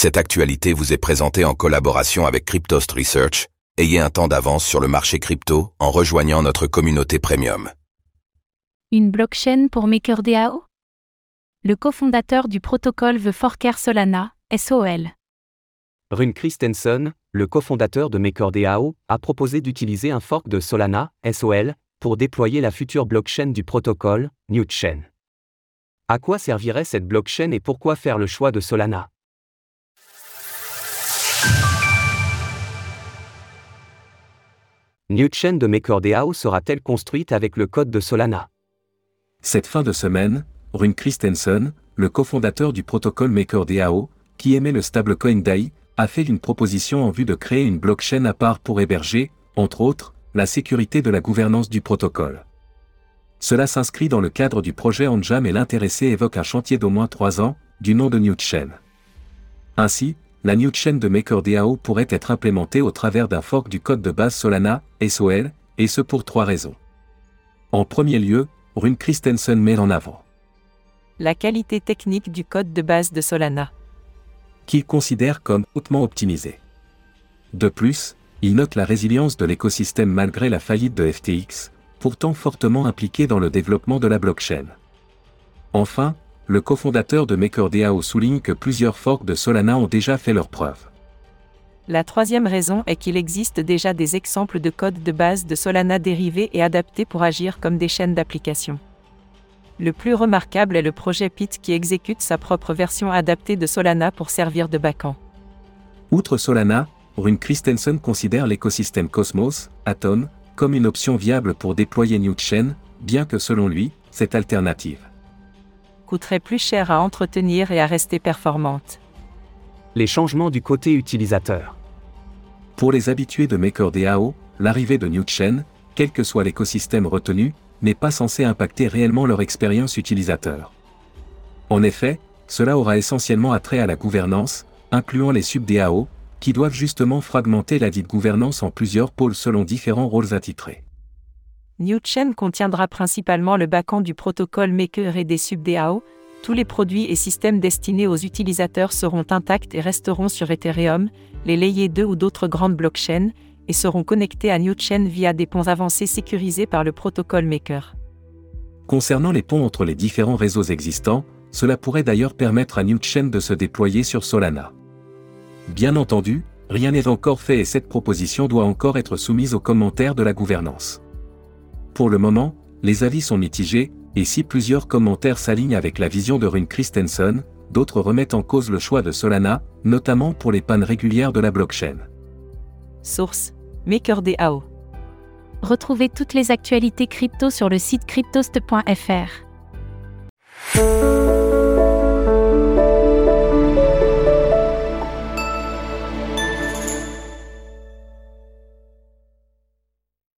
Cette actualité vous est présentée en collaboration avec Cryptost Research. Ayez un temps d'avance sur le marché crypto en rejoignant notre communauté premium. Une blockchain pour MakerDAO Le cofondateur du protocole veut forker Solana, SOL. Rune Christensen, le cofondateur de MakerDAO, a proposé d'utiliser un fork de Solana, SOL, pour déployer la future blockchain du protocole, NewChain. À quoi servirait cette blockchain et pourquoi faire le choix de Solana? NewChain de MakerDAO sera-t-elle construite avec le code de Solana? Cette fin de semaine, Rune Christensen, le cofondateur du protocole MakerDAO, qui émet le stablecoin DAI, a fait une proposition en vue de créer une blockchain à part pour héberger, entre autres, la sécurité de la gouvernance du protocole. Cela s'inscrit dans le cadre du projet Anjam et l'intéressé évoque un chantier d'au moins trois ans, du nom de NewChain. Ainsi, la NewChain de MakerDAO pourrait être implémentée au travers d'un fork du code de base Solana, SOL, et ce pour trois raisons. En premier lieu, Rune Christensen met en avant la qualité technique du code de base de Solana, qu'il considère comme hautement optimisé. De plus, il note la résilience de l'écosystème malgré la faillite de FTX, pourtant fortement impliqué dans le développement de la blockchain. Enfin, le cofondateur de MakerDAO souligne que plusieurs forks de Solana ont déjà fait leurs preuves. La troisième raison est qu'il existe déjà des exemples de code de base de Solana dérivés et adaptés pour agir comme des chaînes d'application. Le plus remarquable est le projet Pit qui exécute sa propre version adaptée de Solana pour servir de backend. Outre Solana, Rune Christensen considère l'écosystème Cosmos, Atom, comme une option viable pour déployer NewChain, bien que selon lui, cette alternative coûterait plus cher à entretenir et à rester performante. Les changements du côté utilisateur. Pour les habitués de MakerDAO, l'arrivée de NewChain, quel que soit l'écosystème retenu, n'est pas censé impacter réellement leur expérience utilisateur. En effet, cela aura essentiellement attrait à la gouvernance, incluant les sub-DAO, qui doivent justement fragmenter la dite gouvernance en plusieurs pôles selon différents rôles attitrés. NewChain contiendra principalement le backend du protocole Maker et des sub-DAO. Tous les produits et systèmes destinés aux utilisateurs seront intacts et resteront sur Ethereum, les layers 2 ou d'autres grandes blockchains, et seront connectés à NewChain via des ponts avancés sécurisés par le protocole Maker. Concernant les ponts entre les différents réseaux existants, cela pourrait d'ailleurs permettre à NewChain de se déployer sur Solana. Bien entendu, rien n'est encore fait et cette proposition doit encore être soumise aux commentaires de la gouvernance. Pour le moment, les avis sont mitigés, et si plusieurs commentaires s'alignent avec la vision de Rune Christensen, d'autres remettent en cause le choix de Solana, notamment pour les pannes régulières de la blockchain. Source MakerDAO. Retrouvez toutes les actualités crypto sur le site cryptost.fr.